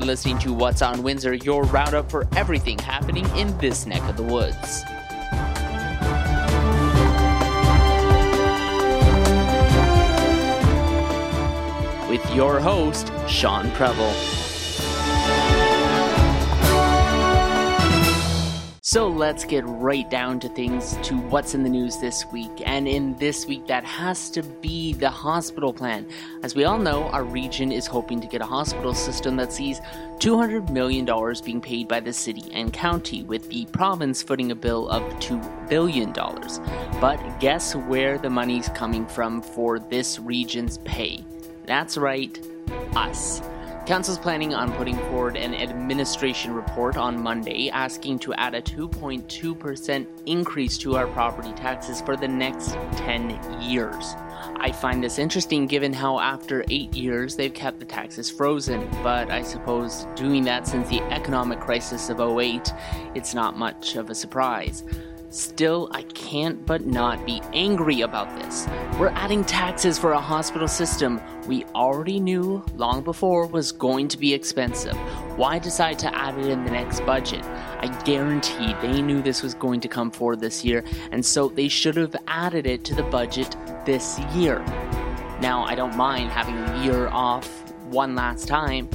listening to What's on Windsor, your roundup for everything happening in this neck of the woods. With your host, Sean Preble. So let's get right down to things to what's in the news this week. And in this week, that has to be the hospital plan. As we all know, our region is hoping to get a hospital system that sees $200 million being paid by the city and county, with the province footing a bill of $2 billion. But guess where the money's coming from for this region's pay? That's right, us. Council's planning on putting forward an administration report on Monday asking to add a 2.2% increase to our property taxes for the next 10 years. I find this interesting given how after 8 years they've kept the taxes frozen, but I suppose doing that since the economic crisis of 08, it's not much of a surprise. Still, I can't but not be angry about this. We're adding taxes for a hospital system we already knew long before was going to be expensive. Why decide to add it in the next budget? I guarantee they knew this was going to come forward this year, and so they should have added it to the budget this year. Now, I don't mind having a year off one last time,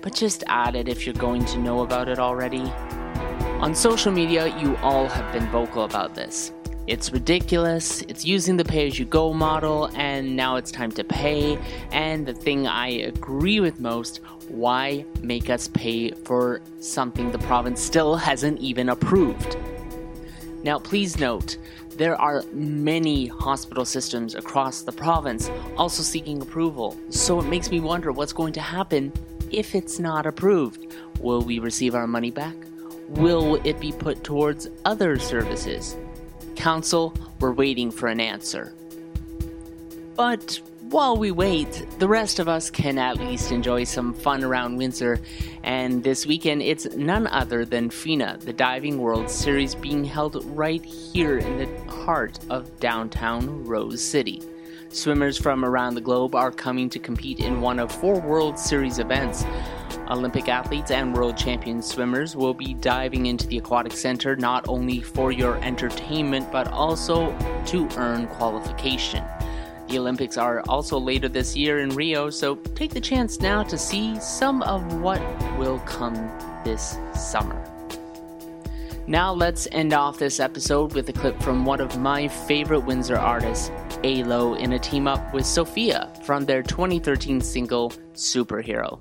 but just add it if you're going to know about it already. On social media, you all have been vocal about this. It's ridiculous, it's using the pay as you go model, and now it's time to pay. And the thing I agree with most why make us pay for something the province still hasn't even approved? Now, please note, there are many hospital systems across the province also seeking approval, so it makes me wonder what's going to happen if it's not approved. Will we receive our money back? Will it be put towards other services? Council, we're waiting for an answer. But while we wait, the rest of us can at least enjoy some fun around Windsor. And this weekend, it's none other than FINA, the Diving World Series, being held right here in the heart of downtown Rose City. Swimmers from around the globe are coming to compete in one of four World Series events. Olympic athletes and world champion swimmers will be diving into the Aquatic Center not only for your entertainment but also to earn qualification. The Olympics are also later this year in Rio, so take the chance now to see some of what will come this summer. Now let's end off this episode with a clip from one of my favorite Windsor artists, A-Lo, in a team up with Sophia from their 2013 single Superhero.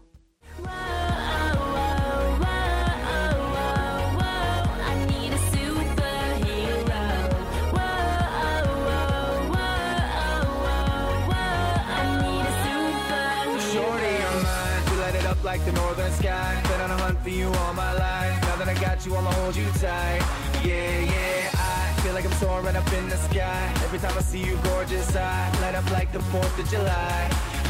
You all my life. Now that I got you, I'ma hold you tight. Yeah, yeah, I feel like I'm soaring up in the sky. Every time I see you, gorgeous, I light up like the 4th of July.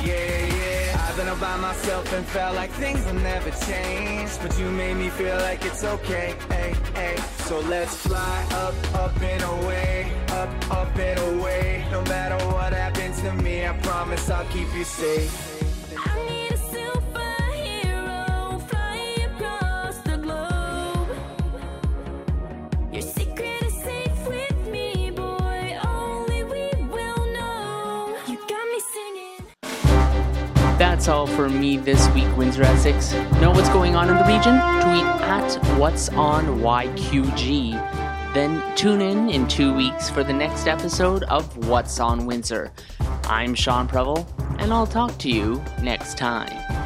Yeah, yeah, I've been all by myself and felt like things will never change. But you made me feel like it's okay, hey, hey. So let's fly up, up and away, up, up and away. No matter what happens to me, I promise I'll keep you safe. That's all for me this week, Windsor Essex. Know what's going on in the region? Tweet at What's On YQG. Then tune in in two weeks for the next episode of What's On Windsor. I'm Sean Preble, and I'll talk to you next time.